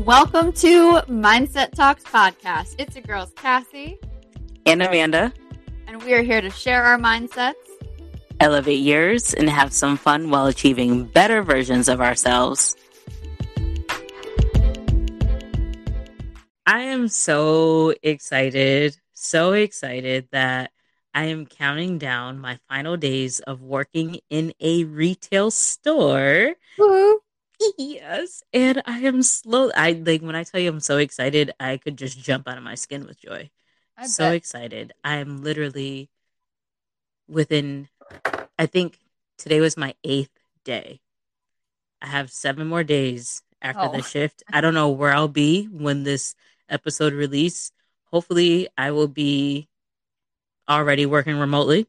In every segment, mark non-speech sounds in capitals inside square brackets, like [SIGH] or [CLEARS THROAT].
Welcome to Mindset Talks podcast. It's your girls, Cassie and Amanda, and we are here to share our mindsets, elevate yours, and have some fun while achieving better versions of ourselves. I am so excited, so excited that I am counting down my final days of working in a retail store. Woo-hoo. [LAUGHS] Yes, and I am slow. I like when I tell you I'm so excited, I could just jump out of my skin with joy. I so bet. excited. I am literally within I think today was my eighth day. I have seven more days after Oh. the shift. I don't know where I'll be when this episode release. Hopefully I will be already working remotely.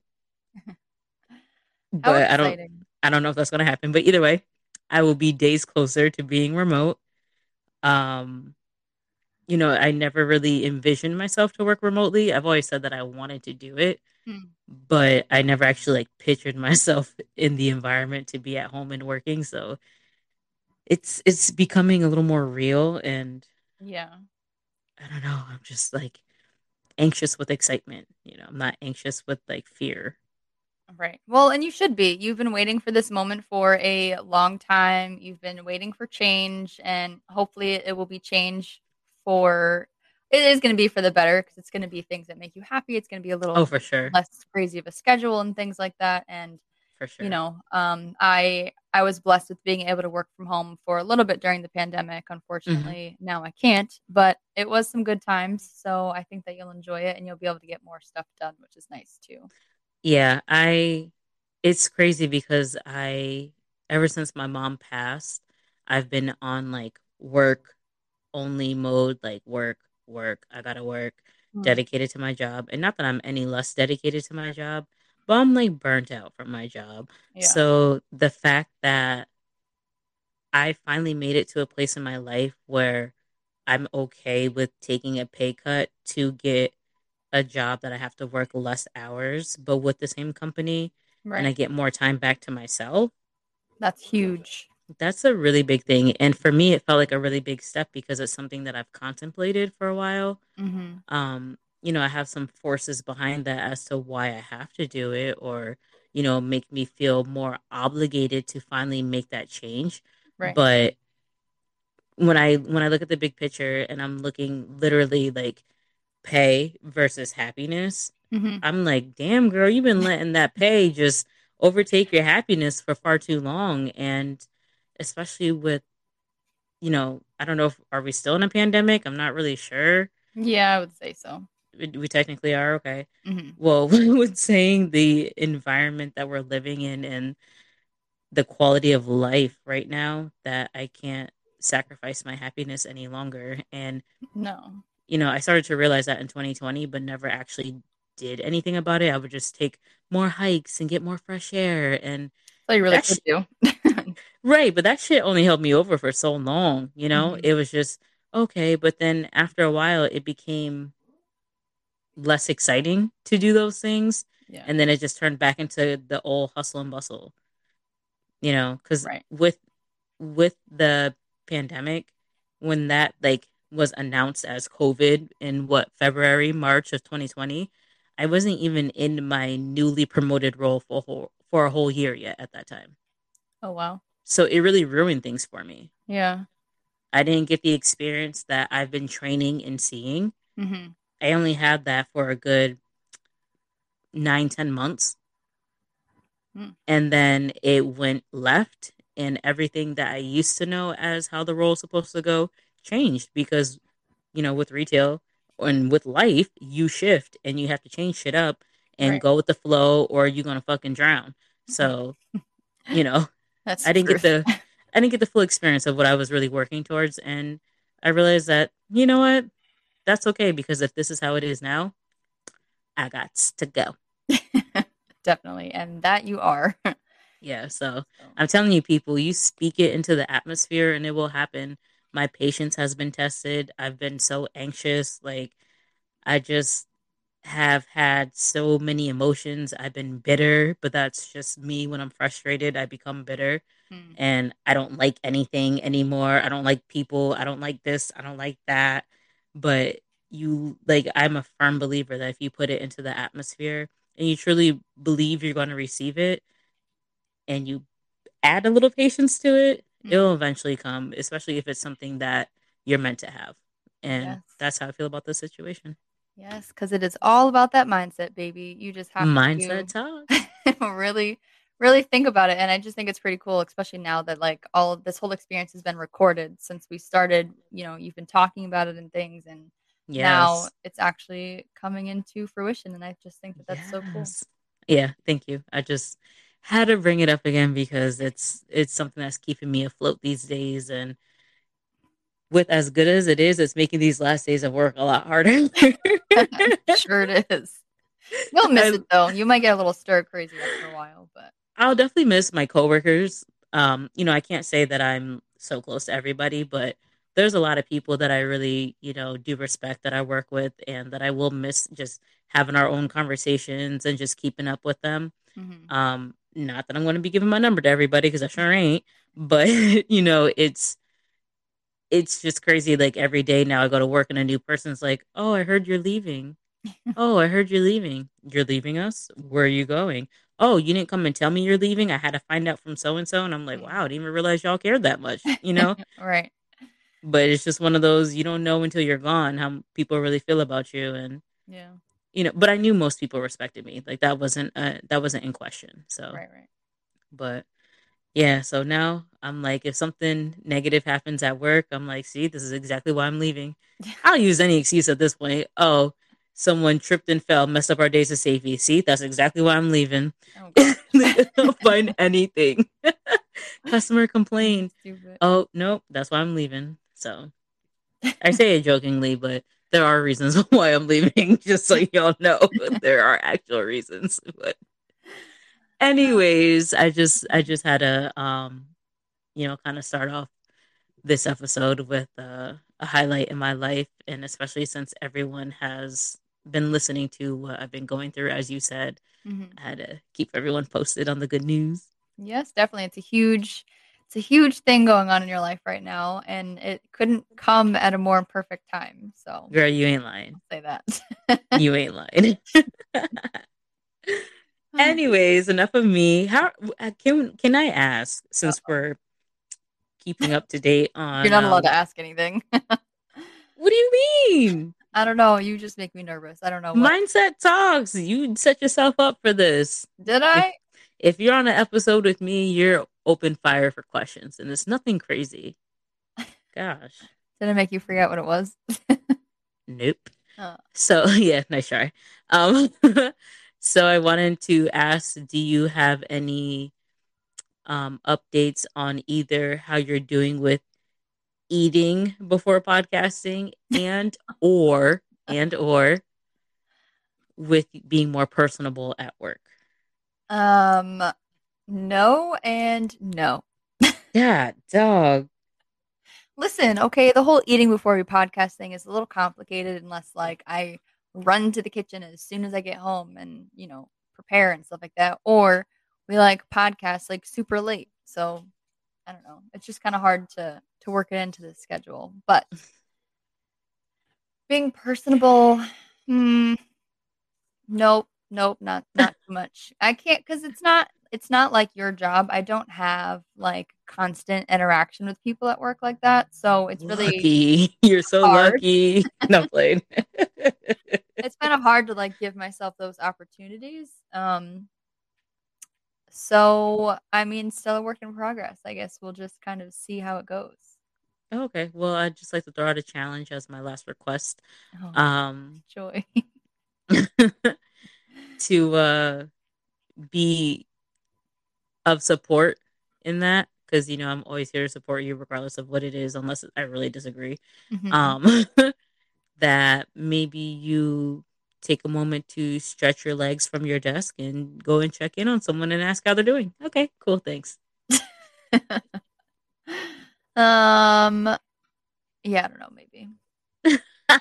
[LAUGHS] But I don't. I don't know if that's gonna happen. But either way, I will be days closer to being remote. Um you know, I never really envisioned myself to work remotely. I've always said that I wanted to do it, Hmm. but I never actually like pictured [LAUGHS] myself in the environment to be at home and working. So it's it's becoming a little more real and Yeah. I don't know, I'm just like anxious with excitement. You know, I'm not anxious with like fear. Right. Well, and you should be. You've been waiting for this moment for a long time. You've been waiting for change, and hopefully, it will be change for. It is going to be for the better because it's going to be things that make you happy. It's going to be a little Oh, for sure. less crazy of a schedule and things like that. And For sure. you know, um, I I was blessed with being able to work from home for a little bit during the pandemic. Unfortunately, now I can't, but it was some good times. So I think that you'll enjoy it and you'll be able to get more stuff done, which is nice too. Yeah, I it's crazy because I ever since my mom passed, I've been on like work only mode, like work, work, I gotta work, Hmm. dedicated to my job. And not that I'm any less dedicated to my job, but I'm like burnt out from my job. Yeah. So the fact that I finally made it to a place in my life where I'm okay with taking a pay cut to get a job that I have to work less hours, but with the same company, right. and I get more time back to myself. That's huge. That's a really big thing. And for me, it felt like a really big step because it's something that I've contemplated for a while. hmm Um, you know, I have some forces behind that as to why I have to do it or, you know, make me feel more obligated to finally make that change. Right. But when I when I look at the big picture and I'm looking literally like pay versus happiness, hmm I'm like, damn, girl, you've been letting that pay just overtake your happiness for far too long. And especially with, you know, I don't know if are we still in a pandemic? I'm not really sure. Yeah, I would say so. We, we technically are okay. hmm Well, [LAUGHS] with saying the environment that we're living in and the quality of life right now, that I can't sacrifice my happiness any longer. And No. You know, I started to realize that in 2020, but never actually did anything about it. I would just take more hikes and get more fresh air and So you really could do. [LAUGHS] right, but that shit only held me over for so long, you know? Mhm. It was just okay, but then after a while it became less exciting to do those things yeah. and then it just turned back into the old hustle and bustle. You know, cuz Right. with with the pandemic when that like was announced as COVID in what February, March of 2020, I wasn't even in my newly promoted role for a whole, for a whole year yet at that time. oh wow. So it really ruined things for me. Yeah. I didn't get the experience that I've been training and seeing. hmm I only had that for a good nine, ten months. Hmm. And then it went left, and everything that I used to know as how the role is supposed to go changed because, you know, with retail and with life, you shift and you have to change shit up and Right. go with the flow, or you're gonna fucking drown. Mm-hmm. So, you know, [LAUGHS] That's I didn't truth. get the [LAUGHS] I didn't get the full experience of what I was really working towards, and I realized that you know what, that's okay because if this is how it is now, I got to go. [LAUGHS] Definitely. And that you are. Yeah, so I'm telling you, people, you speak it into the atmosphere, and it will happen. My patience has been tested. I've been so anxious, like I just have had so many emotions. I've been bitter, but that's just me when I'm frustrated. I become bitter Hmm. and I don't like anything anymore. I don't like people. I don't like this. I don't like that. But you, like, I'm a firm believer that if you put it into the atmosphere and you truly believe you're going to receive it and you add a little patience to it, It'll mm-hmm. eventually come, especially if it's something that you're meant to have. And Yes. that's how I feel about this situation. Yes, because it is all about that mindset, baby. You just have Mindset talk. to [LAUGHS] really, really think about it. And I just think it's pretty cool, especially now that like all of this whole experience has been recorded since we started. You know, you've been talking about it and things, and now it's actually coming into fruition. And I just think that that's so cool. Yeah, thank you. I just had to bring it up again because it's it's something that's keeping me afloat these days and with as good as it is, it's making these last days of work a lot harder. [LAUGHS] [LAUGHS] sure it is. You'll miss I- it though. You might get a little stir crazy after a while, but I'll definitely miss my coworkers. Um, you know, I can't say that I'm so close to everybody, but there's a lot of people that I really, you know, do respect that I work with and that I will miss just having our own conversations and just keeping up with them. mhm. Um, not that I'm going to be giving my number to everybody because I sure ain't, but [LAUGHS] you know, it's it's just crazy. Like every day now, I go to work and a new person's like, "Oh, I heard you're leaving. [LAUGHS] Oh, I heard you're leaving. You're leaving us. Where are you going? Oh, you didn't come and tell me you're leaving. I had to find out from so and so." And I'm like, mm. "Wow, I didn't even realize y'all cared that much." You know. [LAUGHS] right. but it's just one of those you don't know until you're gone how people really feel about you and Yeah. You know but i knew most people respected me. Like that wasn't uh, that wasn't in question so. Right. Right. but yeah so now i'm like if something negative happens at work i'm like see this is exactly why i'm leaving. I'll use any excuse at this point. Oh someone tripped and fell messed up our days of safety. See that's exactly why i'm leaving. Oh [LAUGHS] find anything. [LAUGHS] Customer complained. Oh nope that's why i'm leaving so. I say it jokingly but there are reasons [LAUGHS] why i'm leaving [LAUGHS] just so y'all know [LAUGHS] there are actual reasons but anyways i just i just had to um you know kind of start off this episode with uh, a highlight in my life and especially since everyone has been listening to what i've been going through as you said Mhm. i had to keep everyone posted on the good news Yes, definitely. It's a huge, it's a huge thing going on in your life right now, and it couldn't come at a more perfect time. So girl you ain't lying I'll say that. [LAUGHS] you ain't lying [LAUGHS] anyways enough of me how uh, can can i ask since we're keeping up to date on You're not allowed um, to ask anything. [LAUGHS] what do you mean I don't know. You just make me nervous. I don't know. What. mindset talks you set yourself up for this Did I? if you're on an episode with me you're open fire for questions and it's nothing crazy. Gosh. [LAUGHS] Did I make you forget what it was? [LAUGHS] nope. Oh. so [LAUGHS] yeah nice try. Um so i wanted to ask do you have any um updates on either how you're doing with eating before podcasting and or and or with being more personable at work? Um, no and no. yeah dog Listen, okay, the whole eating before we podcast thing is a little complicated unless like I run to the kitchen as soon as I get home and, you know, prepare and stuff like that. Or we like podcast like super late. So I don't know. It's just kind of hard to to work it into the schedule. But being personable, hmm, nope, nope, not not too much. I can't because it's not it's not like your job. I don't have like constant interaction with people at work like that. So it's really lucky [LAUGHS] you're so hard. lucky [LAUGHS] no [LAUGHS] it's kind of hard to like give myself those opportunities. Um so I mean still a work in progress. I guess we'll just kind of see how it goes. okay well i'd just like to throw out a challenge as my last request Oh, um joy. to uh be of support in that because you know i'm always here to support you regardless of what it is unless i really disagree Mhm. um [LAUGHS] that maybe you take a moment to stretch your legs from your desk and go and check in on someone and ask how they're doing okay cool thanks [LAUGHS] um yeah, I don't know, maybe. [LAUGHS]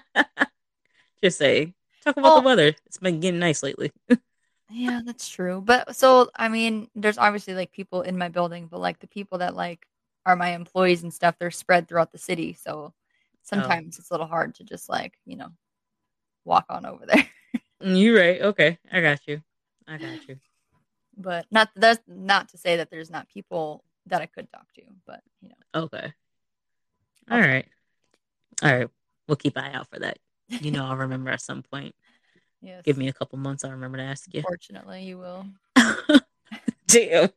just saying Talk about well, the weather. It's been getting nice lately. Yeah, that's true. But so I mean, there's obviously like people in my building, but like the people that like are my employees and stuff, they're spread throughout the city. So oh. sometimes oh. it's a little hard to just like, you know, walk on over there. [LAUGHS] Mm, You're right. Okay. I got you. I got you. But not that's not to say that there's not people that I could talk to, but you know. Okay. All right. All right. We'll keep eye out for that. You know, I'll remember at some point. Yes. Give me a couple months. I'll remember to ask you. Fortunately, you will. [LAUGHS] Damn.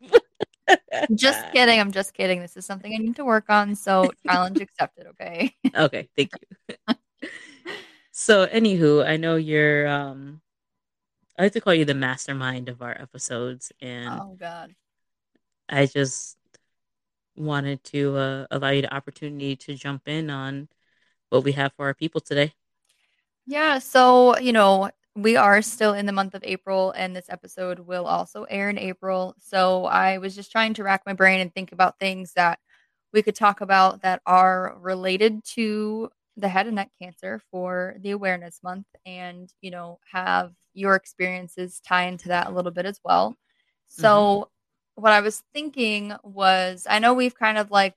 just [LAUGHS] kidding. I'm just kidding. This is something I need to work on. So [LAUGHS] challenge accepted. Okay. okay. Thank you. so, anywho, I know you're. um I like to call you the mastermind of our episodes, and oh god, I just wanted to uh, allow you the opportunity to jump in on what we have for our people today. Yeah, so you know, we are still in the month of April, and this episode will also air in April. So I was just trying to rack my brain and think about things that we could talk about that are related to the head and neck cancer for the awareness month and you know have your experiences tie into that a little bit as well so mm-hmm. what i was thinking was i know we've kind of like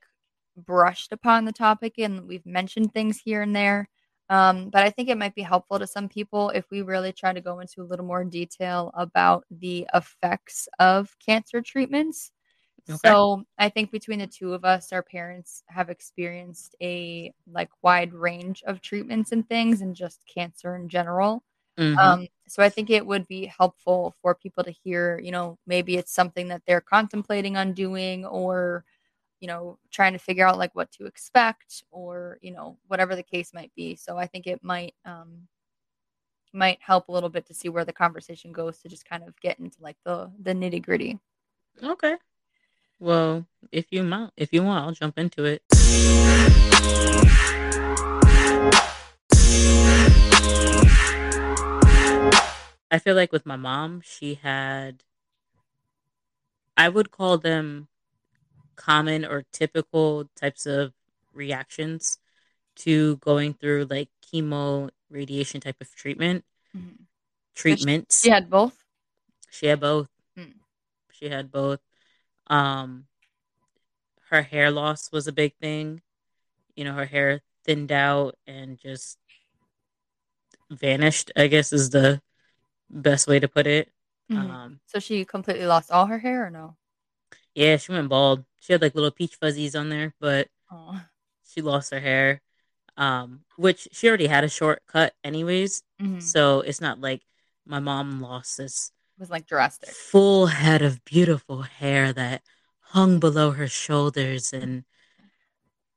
brushed upon the topic and we've mentioned things here and there um, but I think it might be helpful to some people if we really try to go into a little more detail about the effects of cancer treatments. Okay. So I think between the two of us, our parents have experienced a like wide range of treatments and things, and just cancer in general. Mm-hmm. Um, so I think it would be helpful for people to hear, you know, maybe it's something that they're contemplating on doing, or you know, trying to figure out like what to expect or, you know, whatever the case might be. So I think it might um might help a little bit to see where the conversation goes to just kind of get into like the the nitty gritty. Okay. Well, if you want, if you want, I'll jump into it. I feel like with my mom, she had I would call them common or typical types of reactions to going through like chemo radiation type of treatment? Mm-hmm. treatments. She had both? She had both. Mm. she had both. Um her hair loss was a big thing. You know her hair thinned out and just vanished i guess is the best way to put it. Mm-hmm. um so she completely lost all her hair or no yeah, she went bald. She had like little peach fuzzies on there, but Aww. she lost her hair. Um, which she already had a short cut anyways. Mm-hmm. So it's not like my mom lost this it was like drastic. Full head of beautiful hair that hung below her shoulders and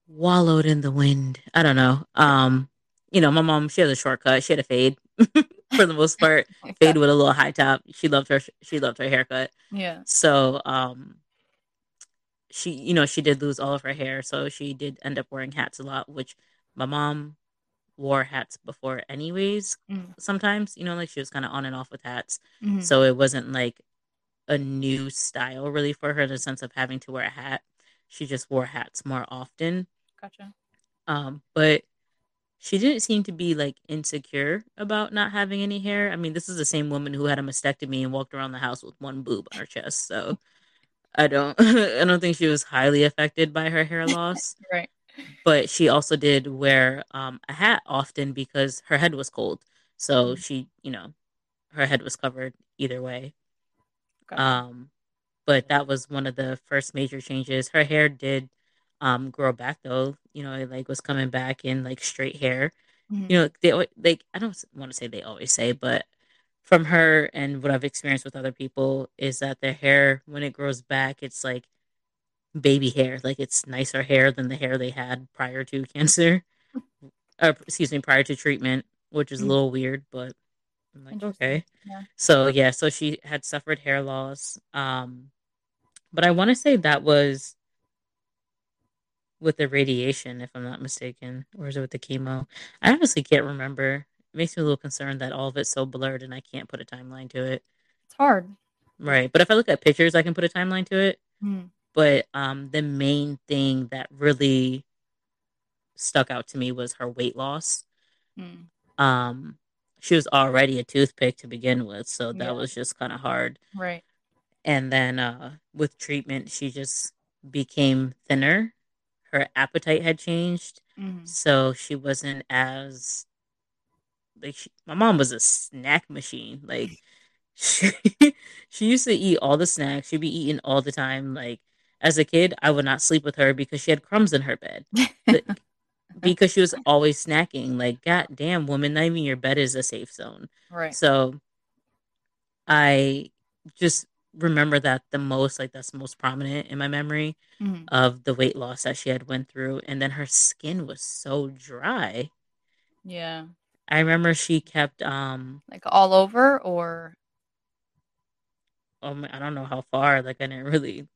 wallowed in the wind. I don't know. Um, you know, my mom, she had a shortcut. She had a fade [LAUGHS] for the most part. [LAUGHS] fade with a little high top. She loved her she loved her haircut. Yeah. So um she you know she did lose all of her hair so she did end up wearing hats a lot which my mom wore hats before anyways mm. sometimes you know like she was kind of on and off with hats. Mm-hmm. so it wasn't like a new style really for her in the sense of having to wear a hat. She just wore hats more often. Gotcha. Um but she didn't seem to be like insecure about not having any hair. I mean this is the same woman who had a mastectomy and walked around the house with one boob on her chest so I don't [LAUGHS] I don't think she was highly affected by her hair loss. [LAUGHS] right. But she also did wear um, a hat often because her head was cold. So mm-hmm. she, you know, her head was covered either way. Gotcha. Um but that was one of the first major changes. Her hair did um grow back though. You know, it like was coming back in like straight hair. Mm-hmm. You know, they like I don't want to say they always say, but from her and what I've experienced with other people is that their hair, when it grows back, it's like baby hair. Like it's nicer hair than the hair they had prior to [LAUGHS] cancer, or excuse me, prior to treatment, which is a mm. little weird, but I'm like, okay. Yeah. So yeah, so she had suffered hair loss. Um, but I want to say that was with the radiation, if I'm not mistaken, or is it with the chemo? I honestly can't remember makes me a little concerned that all of it's so blurred and I can't put a timeline to it. It's hard. Right. But if I look at pictures, I can put a timeline to it. Mm. But um, the main thing that really stuck out to me was her weight loss. Mm. Um, she was already a toothpick to begin with, so that Yeah. was just kind of hard. Right. And then uh, with treatment, she just became thinner. Her appetite had changed, Mhm. so she wasn't as like she, my mom was a snack machine. Like she, [LAUGHS] she used to eat all the snacks. She'd be eating all the time. Like as a kid, I would not sleep with her because she had crumbs in her bed. [LAUGHS] Because she was always snacking. Like, god damn woman, not even your bed is a safe zone. right. So I just remember that the most, like that's most prominent in my memory Mhm. of the weight loss that she had went through. And then her skin was so dry. Yeah. I remember she kept um Like all over or my, I don't know how far, like I didn't really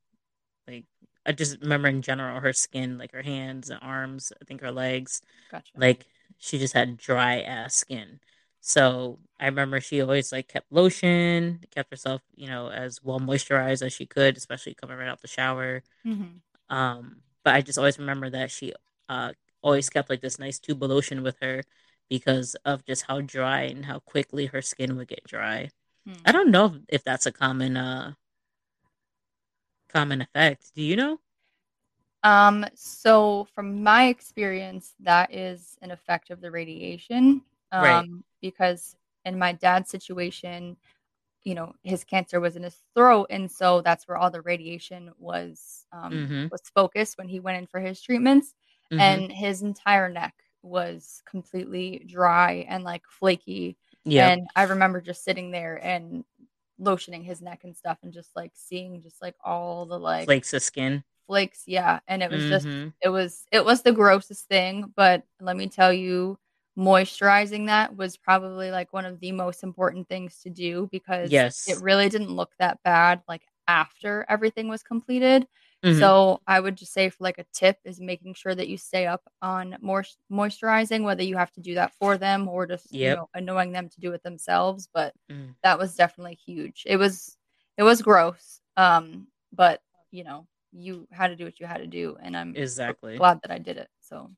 like I just remember in general her skin, like her hands and arms, I think her legs, gotcha. like she just had dry ass skin. So I remember she always like kept lotion, kept herself, you know, as well moisturized as she could, especially coming right out the shower. Mhm. Um, but I just always remember that she uh always kept like this nice tube of lotion with her because of just how dry and how quickly her skin would get dry. Hmm. I don't know if, that's a common uh common effect. Do you know? Um, so from my experience, that is an effect of the radiation. Um, Right. because in my dad's situation, you know, his cancer was in his throat, and so that's where all the radiation was um Mm-hmm. was focused when he went in for his treatments, Mm-hmm. and his entire neck was completely dry and like flaky. yeah. And I remember just sitting there and lotioning his neck and stuff and just like seeing just like all the like Flakes of skin. flakes yeah and it was just Mhm. it was it was the grossest thing but let me tell you moisturizing that was probably like one of the most important things to do because Yes. it really didn't look that bad like after everything was completed Mhm. so i would just say for like a tip is making sure that you stay up on more moisturizing whether you have to do that for them or just you know annoying them to do it themselves but Mm. that was definitely huge it was it was gross um but you know you had to do what you had to do and i'm exactly. glad that i did it so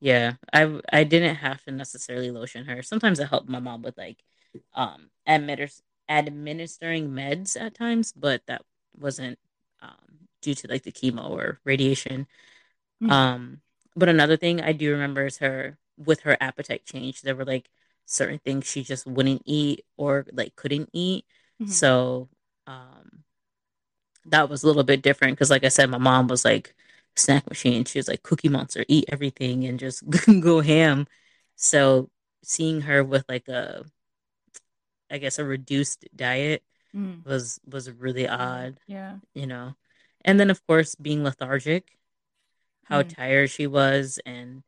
Yeah, I I didn't have to necessarily lotion her. Sometimes I helped my mom with like um administ- administering meds at times, but that wasn't um due to like the chemo or radiation. Mhm. Um but another thing I do remember is her with her appetite change. There were like certain things she just wouldn't eat or like couldn't eat. Mhm. So um that was a little bit different because like I said, my mom was like snack machine. She was like cookie monster, eat everything and just [LAUGHS] go ham. So seeing her with like a I guess a reduced diet Mhm. was was really odd, yeah you know. And then of course being lethargic, how Mm. tired she was and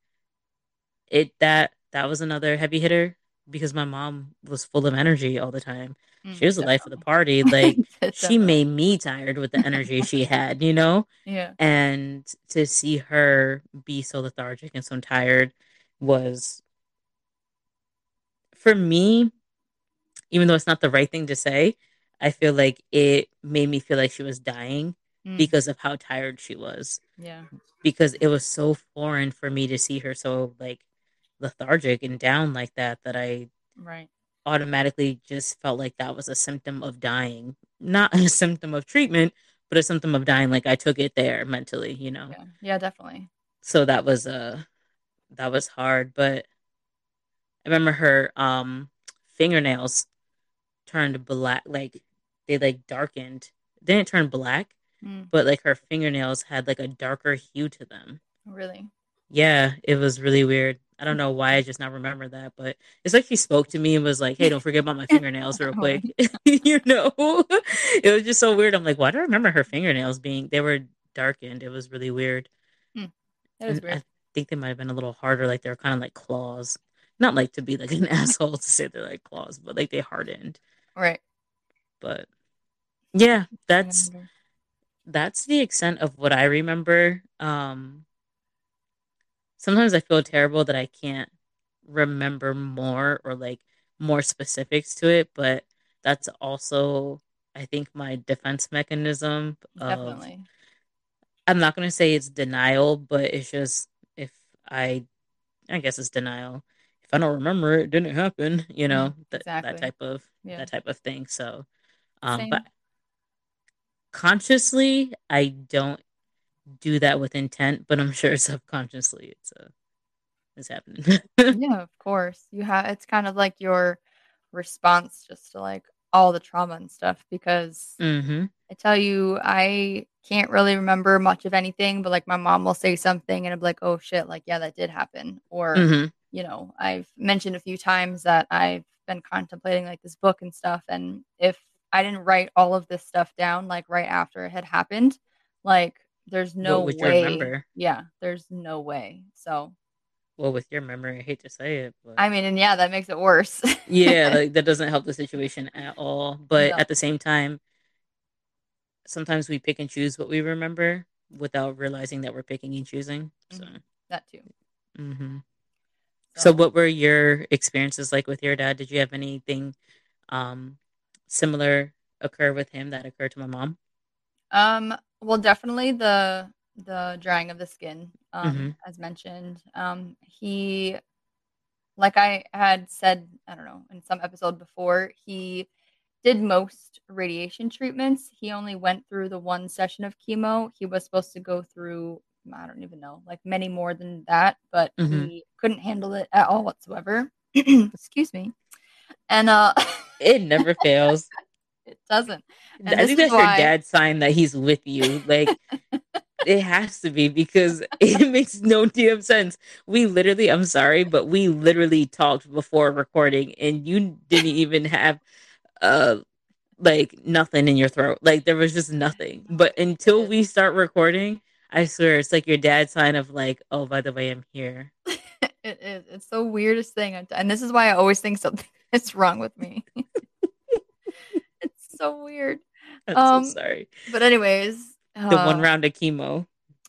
it that that was another heavy hitter because my mom was full of energy all the time. Mm, She was the life of the party. Like [LAUGHS] she made me tired with the energy she had, you know? yeah And to see her be so lethargic and so tired was for me, even though it's not the right thing to say, I feel like it made me feel like she was dying Mm, because of how tired she was. yeah Because it was so foreign for me to see her so like lethargic and down like that that I right automatically just felt like that was a symptom of dying. Not [LAUGHS] a symptom of treatment, but a symptom of dying. Like I took it there mentally, you know. yeah yeah definitely So that was uh that was hard. But I remember her um fingernails turned black like they like darkened. They didn't turn black, Mm, but like her fingernails had like a darker hue to them. really Yeah, it was really weird. I don't know why I just not remember that, but it's like she spoke to me and was like, "Hey, don't forget about my [LAUGHS] fingernails, real quick." [LAUGHS] you know, [LAUGHS] it was just so weird. I'm like, why do I remember her fingernails being? They were darkened. It was really weird. that is And weird I think they might have been a little harder. Like they were kind of like claws. Not like to be like an asshole to say they're like claws, but like they hardened. right But yeah, that's. That's the extent of what I remember. Um sometimes I feel terrible that I can't remember more or like more specifics to it, but that's also I think my defense mechanism of definitely I'm not going to say it's denial, but it's just if I I guess it's denial. if I don't remember it, it didn't happen. You know, that exactly. that type of Yeah. that type of thing. So, um, Same. but consciously, I don't do that with intent, but I'm sure [LAUGHS] subconsciously it's a it's happening. [LAUGHS] yeah, of course. You have it's kind of like your response just to like all the trauma and stuff because hmm I tell you, I can't really remember much of anything, but like my mom will say something and I'm like, oh shit, like, yeah, that did happen. Or, hmm you know, I've mentioned a few times that I've been contemplating like this book and stuff. And if I didn't write all of this stuff down, like right after it had happened, like, there's no would you way. remember? Yeah, there's no way. So, Well, with your memory, I hate to say it, but I mean, and yeah, that makes it worse. [LAUGHS] yeah, like that doesn't help the situation at all. But No. at the same time, sometimes we pick and choose what we remember without realizing that we're picking and choosing. So, Mhm. that too. hmm so what were your experiences like with your dad? Did you have anything um, similar occur with him that occurred to my mom? Um, well, definitely the the drying of the skin, um, Mhm. as mentioned. Um, he, like I had said, I don't know, in some episode before, he did most radiation treatments. He only went through the one session of chemo. He was supposed to go through, I don't even know, like many more than that, but Mhm. he couldn't handle it at all whatsoever. [CLEARS THROAT] Excuse me. And uh [LAUGHS] It never fails. it doesn't. And I think that's why- your dad's sign that he's with you. Like [LAUGHS] it has to be because it [LAUGHS] makes no damn sense. We literally, I'm sorry, but we literally talked before recording and you didn't even have uh like nothing in your throat. Like there was just nothing. But until we start recording, I swear it's like your dad's sign of like, oh, by the way, I'm here. It is. It's the weirdest thing. And this is why I always think something [LAUGHS] is wrong with me. [LAUGHS] it's so weird. I'm Um, so sorry. But anyways, The one uh, round of chemo.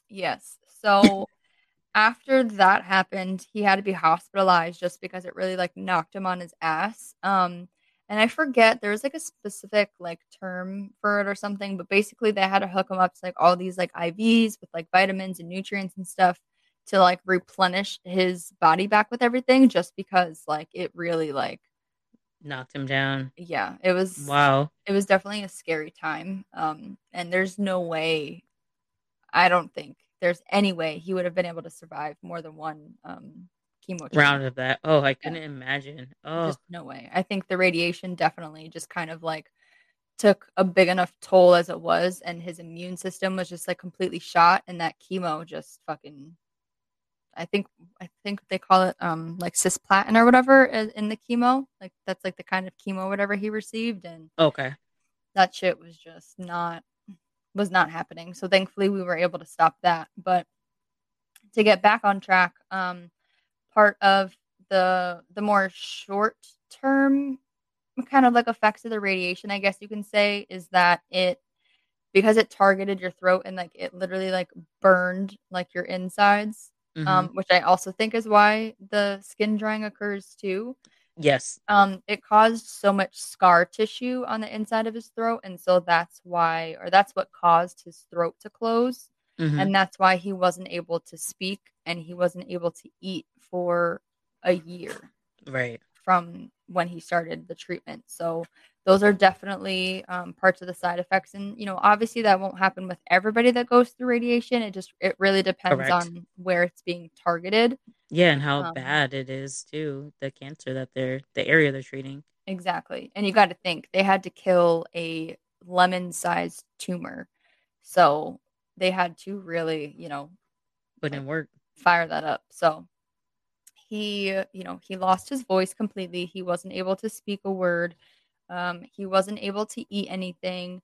Yes. So [LAUGHS] after that happened, he had to be hospitalized just because it really like knocked him on his ass. Um and I forget there was like a specific like term for it or something, but basically they had to hook him up to like all these like IVs with like vitamins and nutrients and stuff to like replenish his body back with everything just because like it really like Knocked him down. yeah, it was Wow. it was definitely a scary time. Um, and there's no way, I don't think there's any way he would have been able to survive more than one um, chemo. Round of that. Oh, I couldn't imagine. Oh, Just no way. I think the radiation definitely just kind of like took a big enough toll as it was, and his immune system was just like completely shot, and that chemo just fucking. I think I think they call it um like cisplatin or whatever in in the chemo. Like that's like the kind of chemo whatever he received, and okay. that shit was just not was not happening. So thankfully we were able to stop that. But to get back on track, um part of the the more short term kind of like effects of the radiation, I guess you can say, is that it because it targeted your throat and like it literally like burned like your insides. Mhm. Um, which I also think is why the skin drying occurs too yes. um it caused so much scar tissue on the inside of his throat and so that's why or that's what caused his throat to close Mhm. and that's why he wasn't able to speak and he wasn't able to eat for a year right. from when he started the treatment so those are definitely um, parts of the side effects and you know obviously that won't happen with everybody that goes through radiation it just it really depends Correct. on where it's being targeted Yeah, and how Um, bad it is too. The cancer that they're the area they're treating. Exactly. And you got to think they had to kill a lemon sized tumor. So they had to really, you know, But in work. fire that up. So he, you know, he lost his voice completely. He wasn't able to speak a word. Um, he wasn't able to eat anything.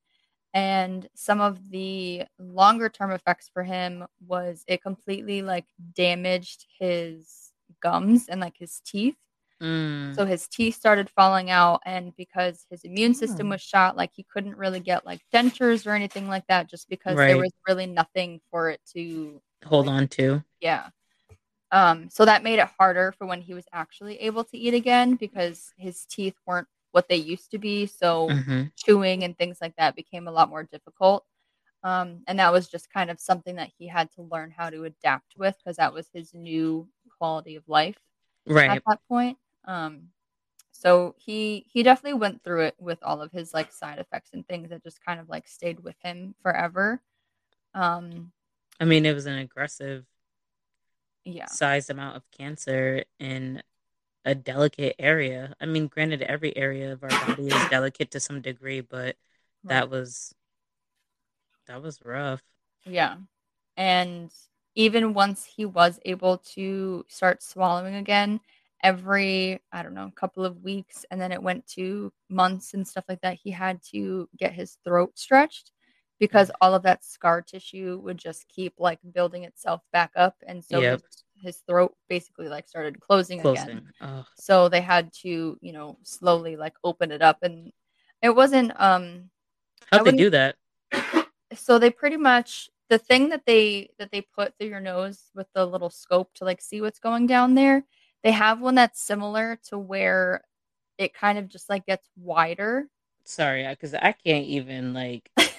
And some of the longer term effects for him was it completely like damaged his gums and like his teeth. Mm. So his teeth started falling out, and because his immune system Hmm. was shot, like he couldn't really get like dentures or anything like that, just because there was really nothing for it to, Hold on to. yeah. Um, so that made it harder for when he was actually able to eat again because his teeth weren't what they used to be. So hmm chewing and things like that became a lot more difficult. Um, and that was just kind of something that he had to learn how to adapt with because that was his new quality of life. right at that point. Um, so he he definitely went through it with all of his like side effects and things that just kind of like stayed with him forever. Um, I mean, it was an aggressive, yeah, sized amount of cancer in a delicate area. I mean, granted, every area of our body is [COUGHS] delicate to some degree, but that was that was rough. yeah, and even once he was able to start swallowing again, every I don't know, couple of weeks, and then it went to months and stuff like that. He had to get his throat stretched because Mm. all of that scar tissue would just keep like building itself back up, and so Yep, his his throat basically like started closing again. closing. Oh, So they had to, you know, slowly like open it up, and it wasn't. Um, how'd they do that? [COUGHS] So they pretty much the thing that they that they put through your nose with the little scope to like see what's going down there. They have one that's similar to where it kind of just like gets wider. Sorry, because I can't even like [LAUGHS]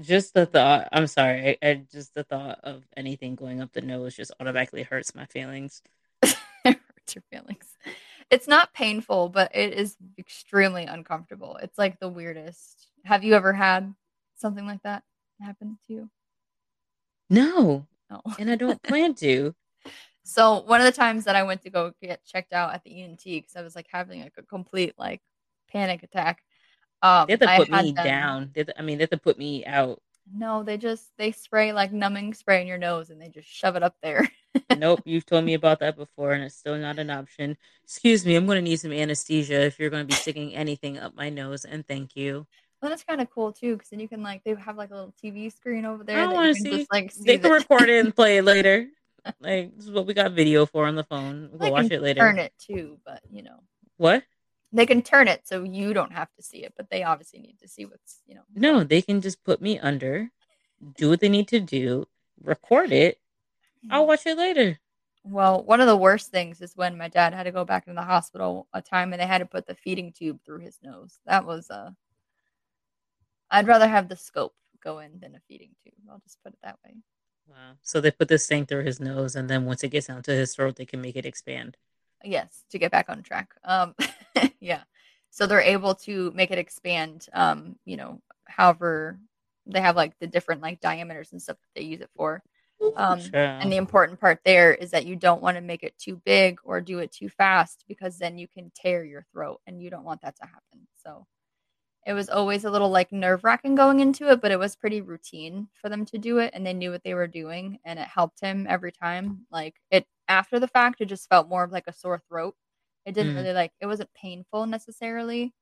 just the thought. I'm sorry. I, I just the thought of anything going up the nose just automatically hurts my feelings. [LAUGHS] it hurts your feelings. It's not painful, but it is extremely uncomfortable. It's like the weirdest. Have you ever had something like that happen to you? No, No. and I don't plan to. [LAUGHS] So one of the times that I went to go get checked out at the ENT because I was like having like a complete like panic attack. Um, They have to put me them. down. They to- I mean, they have to put me out. No, they just they spray like numbing spray in your nose and they just shove it up there. [LAUGHS] Nope, you've told me about that before, and it's still not an option. Excuse me, I'm going to need some anesthesia if you're going to be sticking anything up my nose, and thank you. Well, that's kind of cool too because then you can like they have like a little TV screen over there don't want to see. just like see They can record it and play it [LAUGHS] later. Like this is what we got video for on the phone. We'll watch it later. turn it too, but you know What? They can turn it so you don't have to see it, but they obviously need to see what's you know. No, they can just put me under, do what they need to do, record it. I'll watch it later. Well, one of the worst things is when my dad had to go back in the hospital a time and they had to put the feeding tube through his nose. That was uh I'd rather have the scope go in than a feeding tube. I'll just put it that way. Wow. So they put this thing through his nose, and then once it gets down to his throat, they can make it expand. Yes, to get back on track. Um [LAUGHS] yeah. So they're able to make it expand um, you know, however they have like the different like diameters and stuff that they use it for. Um, Sure. and the important part there is that you don't want to make it too big or do it too fast because then you can tear your throat and you don't want that to happen. So it was always a little like nerve wracking going into it, but it was pretty routine for them to do it and they knew what they were doing and it helped him every time. Like it after the fact, it just felt more of like a sore throat. It didn't Mm. really like it wasn't painful necessarily.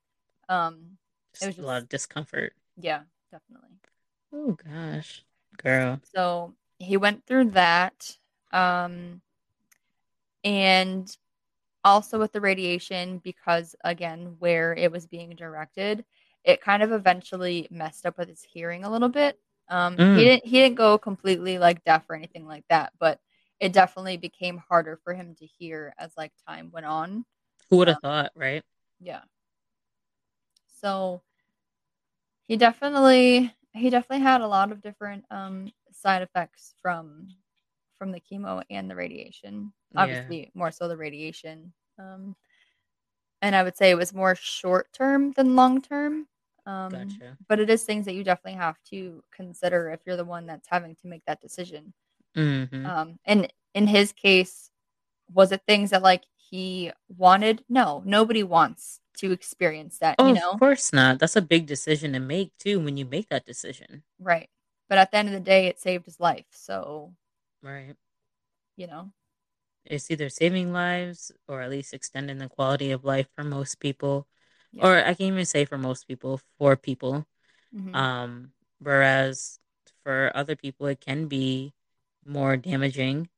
Um, Just was a lot of discomfort. yeah, definitely. Oh gosh, girl. So he went through that. Um, and also with the radiation, because again, where it was being directed, it kind of eventually messed up with his hearing a little bit. Um, Mm. he didn't he didn't go completely like deaf or anything like that, but it definitely became harder for him to hear as like time went on. Who would have Um, thought, right? Yeah. So he definitely he definitely had a lot of different um side effects from from the chemo and the radiation. Yeah. Obviously, more so the radiation. Um and I would say it was more short term than long term. Um Gotcha. but it is things that you definitely have to consider if you're the one that's having to make that decision. Hmm Um, and in his case, was it things that like he wanted? No, nobody wants to experience that, Oh, you know? of course not. That's a big decision to make too. When you make that decision, Right. But at the end of the day, it saved his life. So, right? you know, It's either saving lives or at least extending the quality of life for most people, Yeah. or I can even say for most people, for people. mhm. Um, whereas for other people, it can be more damaging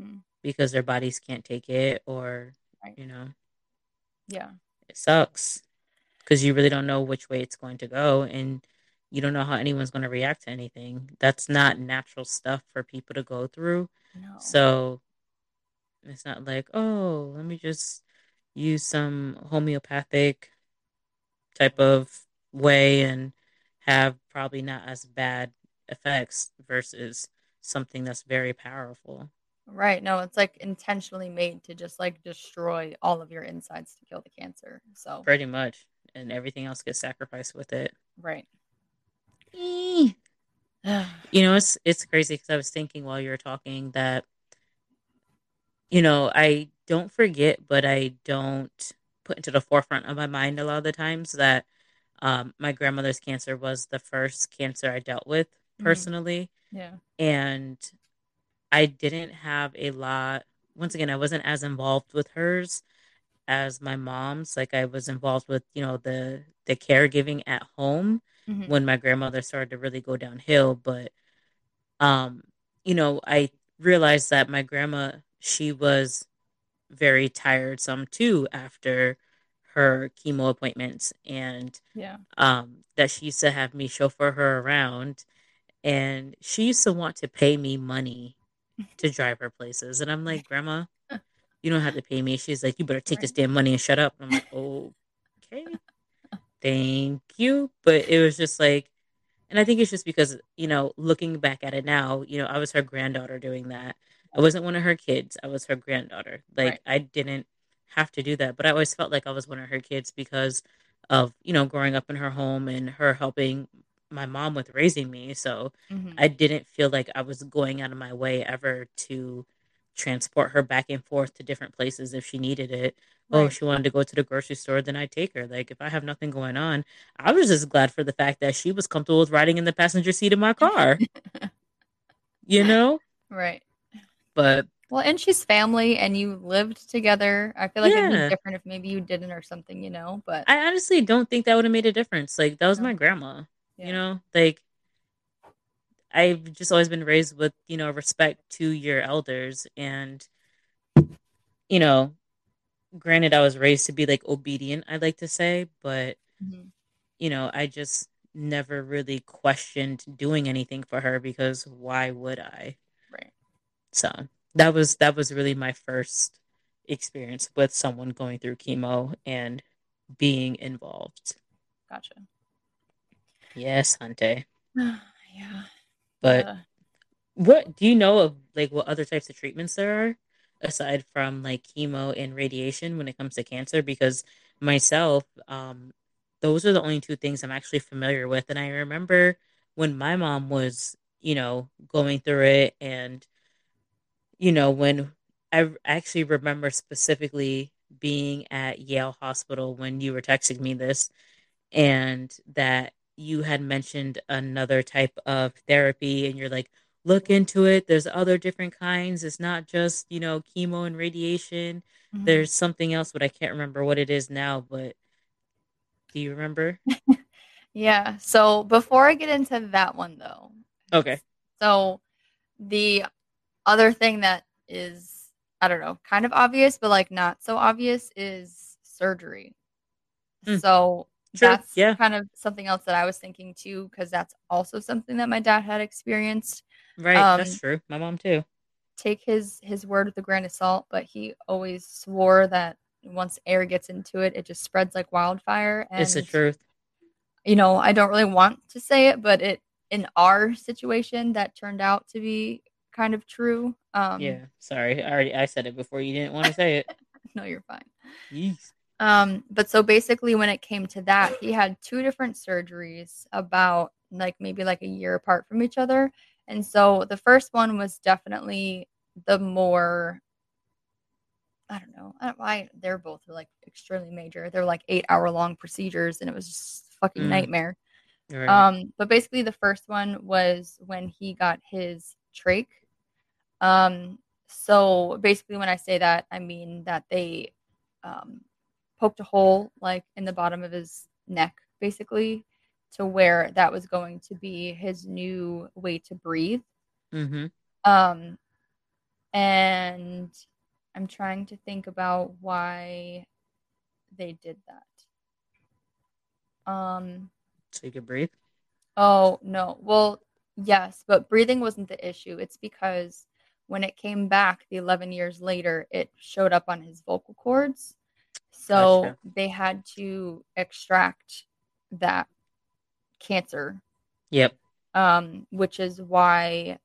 Mm. because their bodies can't take it, or Right. you know, yeah. it sucks because you really don't know which way it's going to go, and you don't know how anyone's going to react to anything. That's not natural stuff for people to go through. No. So it's not like, oh, let me just use some homeopathic type of way and have probably not as bad effects versus something that's very powerful. Right. No, it's like intentionally made to just like destroy all of your insides to kill the cancer. So pretty much, and everything else gets sacrificed with it. Right. you know, it's it's crazy because I was thinking while you were talking that, you know, I don't forget, but I don't put into the forefront of my mind a lot of the times that um, my grandmother's cancer was the first cancer I dealt with. Personally. Mm-hmm. Yeah. And I didn't have a lot. Once again, I wasn't as involved with hers as my mom's. Like I was involved with, you know, the the caregiving at home mm-hmm. when my grandmother started to really go downhill. But um, you know, I realized that my grandma, she was very tired some too after her chemo appointments and yeah um that she used to have me chauffeur her around and she used to want to pay me money to [LAUGHS] drive her places. And I'm like, [LAUGHS] Grandma, you don't have to pay me. She's like, You better take this damn money and shut up. And I'm like, Okay. [LAUGHS] Thank you. But it was just like and I think it's just because, you know, looking back at it now, you know, I was her granddaughter doing that. I wasn't one of her kids. I was her granddaughter. Like right. I didn't have to do that, but I always felt like I was one of her kids because of, you know, growing up in her home and her helping my mom with raising me. So mm-hmm. I didn't feel like I was going out of my way ever to transport her back and forth to different places if she needed it. Oh, right. Oh, she wanted to go to the grocery store, then I'd take her. Like if I have nothing going on, I was just glad for the fact that she was comfortable with riding in the passenger seat of my car. [LAUGHS] you know? Right. But well, and she's family and you lived together. I feel like yeah. it'd be different if maybe you didn't or something, you know. But I honestly don't think that would have made a difference. Like that was no. my grandma. Yeah. You know, like I've just always been raised with, you know, respect to your elders and you know, granted I was raised to be like obedient, I like to say, but mm-hmm. you know, I just never really questioned doing anything for her because why would I? Right. So, that was that was really my first experience with someone going through chemo and being involved. Gotcha. Yes, Hunte. [SIGHS] yeah. But uh, what do you know of like what other types of treatments there are aside from like chemo and radiation when it comes to cancer? Because myself, um, those are the only two things I'm actually familiar with. And I remember when my mom was, you know, going through it and you know, when I actually remember specifically being at Yale Hospital when you were texting me this and that you had mentioned another type of therapy and you're like look into it there's other different kinds it's not just you know chemo and radiation mm-hmm. there's something else but i can't remember what it is now but do you remember [LAUGHS] yeah so before i get into that one though okay so the other thing that is i don't know kind of obvious but like not so obvious is surgery mm. so Sure. That's yeah. kind of something else that I was thinking too, because that's also something that my dad had experienced. Right, um, that's true. My mom too. Take his his word with a grain of salt, but he always swore that once air gets into it, it just spreads like wildfire. And, it's the truth. You know, I don't really want to say it, but it in our situation that turned out to be kind of true. Um, yeah, sorry, I already I said it before you didn't want to say it. [LAUGHS] no, you're fine. Yes. Um, but so basically, when it came to that, he had two different surgeries about like maybe like a year apart from each other. And so the first one was definitely the more, I don't know, I don't, I, they're both like extremely major. They're like eight hour long procedures, and it was just fucking mm. nightmare. Right. Um, but basically, the first one was when he got his trach. Um, so basically, when I say that, I mean that they um, poked a hole like in the bottom of his neck, basically, to where that was going to be his new way to breathe. Mm-hmm. Um, and I'm trying to think about why they did that. Um, so you could breathe. Oh no. Well, yes, but breathing wasn't the issue. It's because when it came back the 11 years later, it showed up on his vocal cords. So gotcha. they had to extract that cancer. Yep. Um, which is why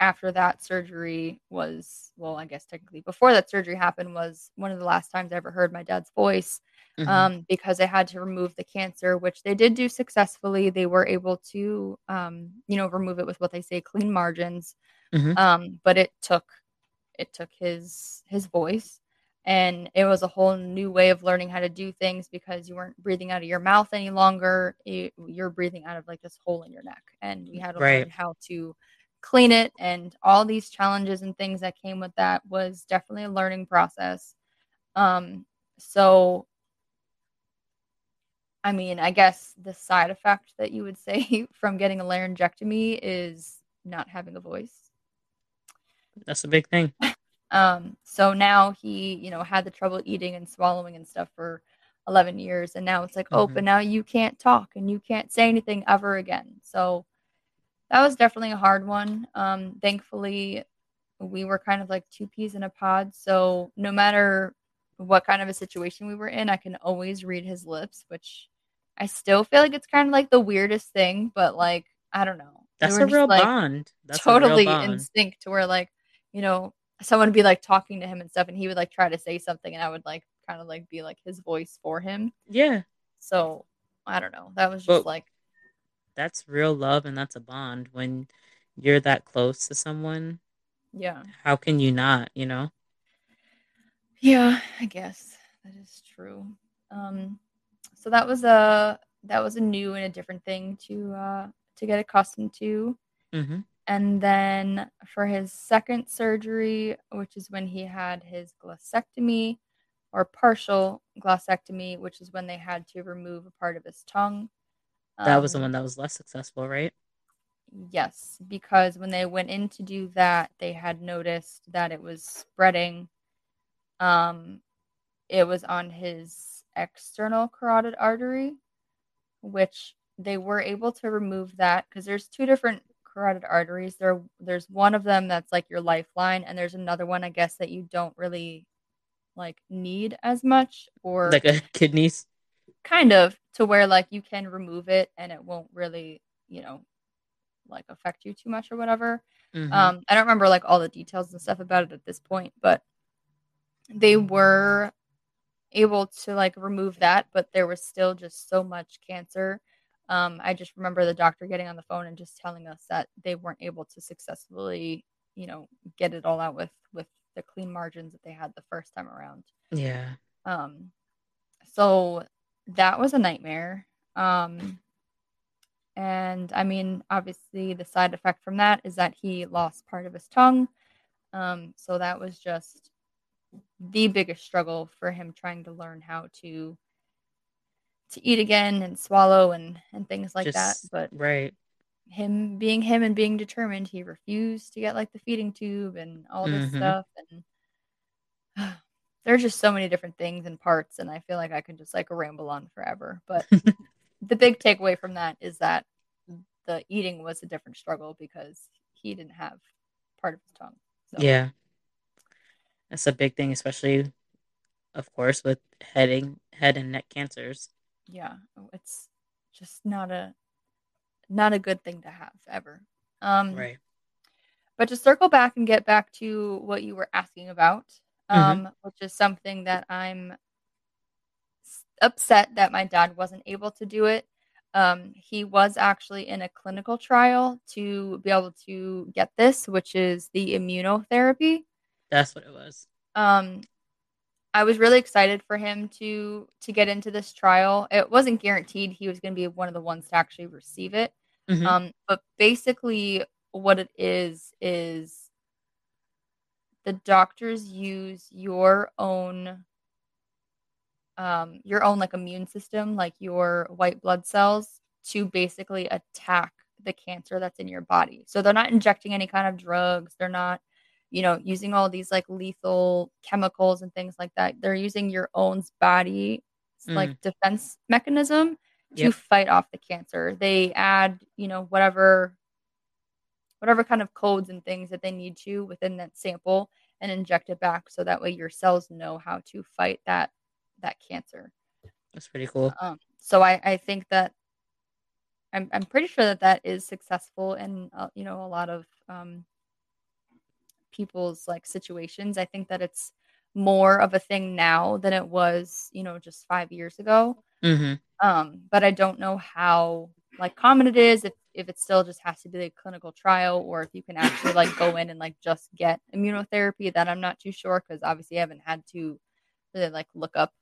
after that surgery was well i guess technically before that surgery happened was one of the last times i ever heard my dad's voice mm-hmm. um, because they had to remove the cancer which they did do successfully they were able to um, you know remove it with what they say clean margins mm-hmm. um, but it took it took his his voice and it was a whole new way of learning how to do things because you weren't breathing out of your mouth any longer. You're breathing out of like this hole in your neck and we had to right. learn how to clean it and all these challenges and things that came with that was definitely a learning process. Um so i mean i guess the side effect that you would [LAUGHS] say from getting a laryngectomy is not having a voice. That's a big thing [LAUGHS] um so now he you know had the trouble eating and swallowing and stuff for 11 years and now it's like oh, mm-hmm. oh but now you can't talk and you can't say anything ever again so that was definitely a hard one. Um, thankfully, we were kind of like two peas in a pod. So no matter what kind of a situation we were in, I can always read his lips, which I still feel like it's kind of like the weirdest thing, but like, I don't know. That's a real like, bond. That's totally bond. instinct to where like, you know, someone would be like talking to him and stuff, and he would like try to say something, and I would like kind of like be like his voice for him. Yeah. So I don't know. That was just but like that's real love and that's a bond when you're that close to someone. Yeah. How can you not, you know? Yeah, I guess that is true. Um so that was a that was a new and a different thing to uh to get accustomed to. Mm-hmm. And then for his second surgery, which is when he had his glossectomy or partial glossectomy, which is when they had to remove a part of his tongue. That um, was the um, one that was less successful, right? Yes, because when they went in to do that, they had noticed that it was spreading. Um, it was on his external carotid artery, which they were able to remove that because there's two different carotid arteries. There, there's one of them that's like your lifeline, and there's another one, I guess, that you don't really like need as much, or like a [LAUGHS] kidneys kind of to where like you can remove it and it won't really you know like affect you too much or whatever mm-hmm. um i don't remember like all the details and stuff about it at this point but they were able to like remove that but there was still just so much cancer um i just remember the doctor getting on the phone and just telling us that they weren't able to successfully you know get it all out with with the clean margins that they had the first time around yeah um so that was a nightmare. Um, and I mean, obviously, the side effect from that is that he lost part of his tongue. Um, so that was just the biggest struggle for him trying to learn how to to eat again and swallow and and things like just, that. But right, him being him and being determined, he refused to get like the feeding tube and all this mm-hmm. stuff. And [SIGHS] there's just so many different things and parts and i feel like i could just like ramble on forever but [LAUGHS] the big takeaway from that is that the eating was a different struggle because he didn't have part of his tongue so. yeah that's a big thing especially of course with heading head and neck cancers yeah it's just not a not a good thing to have ever um right but to circle back and get back to what you were asking about Mm-hmm. um, mm-hmm. which is something that I'm upset that my dad wasn't able to do it. Um, he was actually in a clinical trial to be able to get this, which is the immunotherapy. That's what it was. Um, I was really excited for him to to get into this trial. It wasn't guaranteed he was going to be one of the ones to actually receive it. Mm-hmm. Um, but basically, what it is is the doctors use your own um, your own like immune system, like your white blood cells, to basically attack the cancer that's in your body. So they're not injecting any kind of drugs. They're not, you know, using all these like lethal chemicals and things like that. They're using your own body mm. like defense mechanism to yep. fight off the cancer. They add, you know, whatever whatever kind of codes and things that they need to within that sample and inject it back so that way your cells know how to fight that that cancer that's pretty cool um, so I, I think that I'm, I'm pretty sure that that is successful in uh, you know a lot of um, people's like situations. I think that it's more of a thing now than it was, you know, just five years ago. Mm-hmm. Um, but I don't know how like common it is if if it still just has to be a clinical trial or if you can actually like go in and like just get immunotherapy. That I'm not too sure because obviously I haven't had to really like look up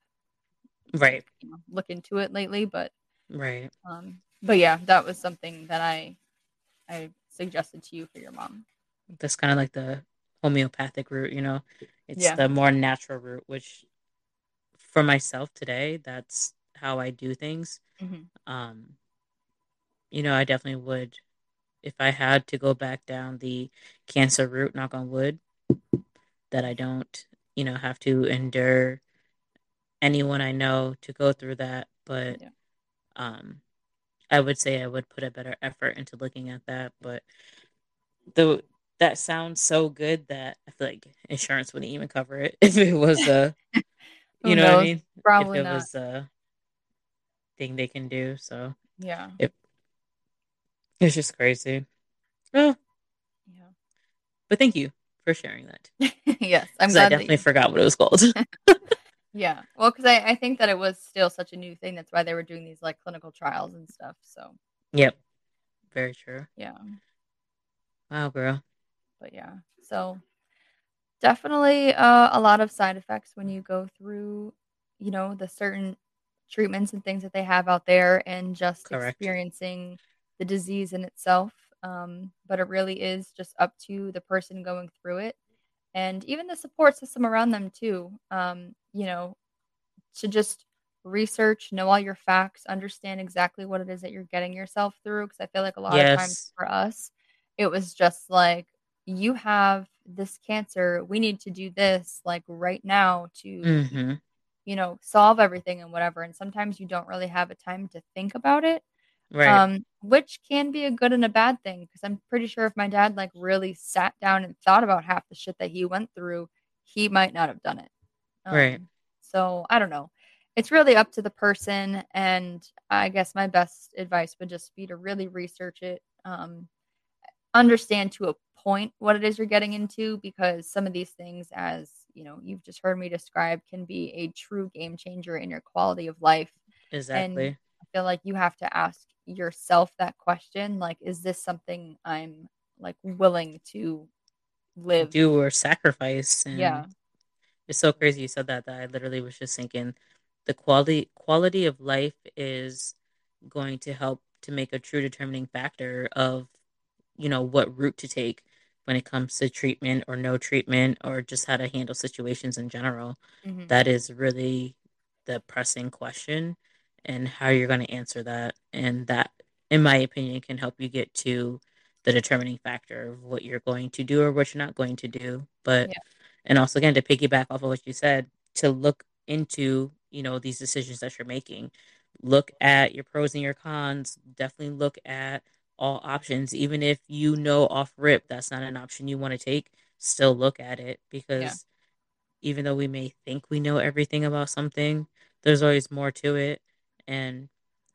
right you know, look into it lately. But right. um, but yeah, that was something that I I suggested to you for your mom. That's kind of like the homeopathic route, you know. It's Yeah. the more natural route, which for myself today, that's how I do things. Mhm. Um, you know, I definitely would if I had to go back down the cancer route, knock on wood, that I don't, you know, have to endure anyone I know to go through that. But Yeah. um I would say I would put a better effort into looking at that. But the that sounds so good that I feel like insurance wouldn't even cover it [LAUGHS] if it was a [LAUGHS] you know what I mean? Probably if it not. was a thing they can do. So Yeah. it's just crazy. Well, Yeah. but thank you for sharing that. [LAUGHS] yes, I'm I glad. that definitely you- forgot what it was called. yeah. Well, because I, I think that it was still such a new thing. That's why they were doing these like clinical trials and stuff. So yep. Very true. yeah. Wow, girl. But yeah. So definitely uh, a lot of side effects when you go through, you know, the certain treatments and things that they have out there and just Correct. experiencing the disease in itself. Um, but it really is just up to the person going through it and even the support system around them too. Um, you know, to just research, know all your facts, understand exactly what it is that you're getting yourself through. Because I feel like a lot of times for us, it was just like, you have this cancer. We need to do this like right now to, Mm-hmm. you know, solve everything and whatever. And sometimes you don't really have a time to think about it Right. um, which can be a good and a bad thing because I'm pretty sure if my dad like really sat down and thought about half the shit that he went through, he might not have done it. Right. Um, So I don't know. It's really up to the person, and I guess my best advice would just be to really research it, um, understand to a point what it is you're getting into, because some of these things, as you know, you've just heard me describe, can be a true game changer in your quality of life. exactly. I feel like you have to ask yourself that question like is this something I'm like willing to live Do or sacrifice. And yeah It's so crazy you said that that I literally was just thinking the quality quality of life is going to help to make a true determining factor of you know what route to take when it comes to treatment or no treatment or just how to handle situations in general. Mhm. That is really the pressing question and how you're going to answer that and that in my opinion can help you get to the determining factor of what you're going to do or what you're not going to do. But Yeah. and also again to piggyback off of what you said to look into you know these decisions that you're making look at your pros and your cons definitely look at all options even if you know off rip that's not an option you want to take still look at it because even though we may think we know everything about something there's always more to it and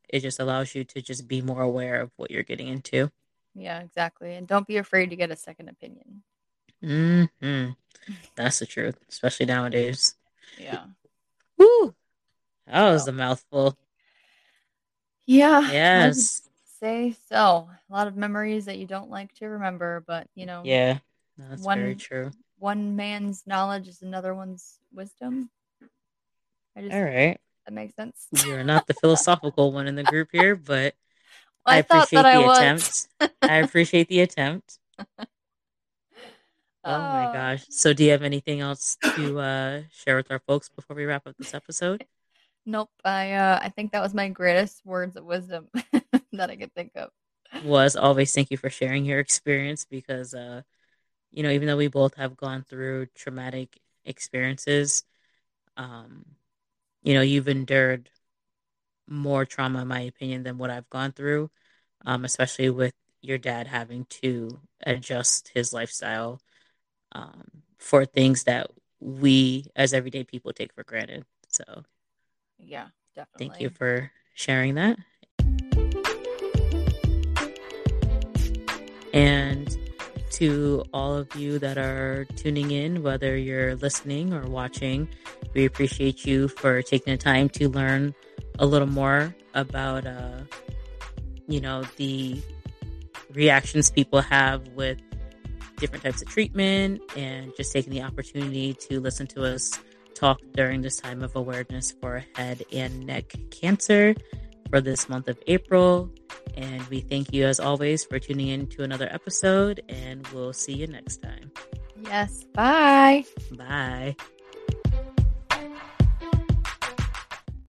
it just allows you to just be more aware of what you're getting into. Yeah exactly and don't be afraid to get a second opinion. Hmm [LAUGHS] that's the truth especially nowadays. Yeah. Woo! That was a mouthful. yeah. Yes. Say so a lot of memories that you don't like to remember but you know Yeah. That's very One- true. one man's knowledge is another one's wisdom I just All right. that makes sense You're not the philosophical one in the group here, but [LAUGHS] I, I, thought appreciate that I the was attempt. I appreciate the attempt. [LAUGHS] Oh my Uh, gosh. So do you have anything else to uh, share with our folks before we wrap up this episode? [LAUGHS] Nope. I uh I think that was my greatest words of wisdom [LAUGHS] that I could think of. Was always thank you for sharing your experience because uh you know, even though we both have gone through traumatic experiences, um, you know, you've endured more trauma, in my opinion, than what I've gone through, um, especially with your dad having to adjust his lifestyle um, for things that we as everyday people take for granted. So Yeah, definitely. thank you for sharing that. And to all of you that are tuning in, whether you're listening or watching. We appreciate you for taking the time to learn a little more about, uh, you know, the reactions people have with different types of treatment and just taking the opportunity to listen to us talk during this time of awareness for head and neck cancer for this month of April. And we thank you as always for tuning in to another episode, and we'll see you next time. Yes. Bye. Bye.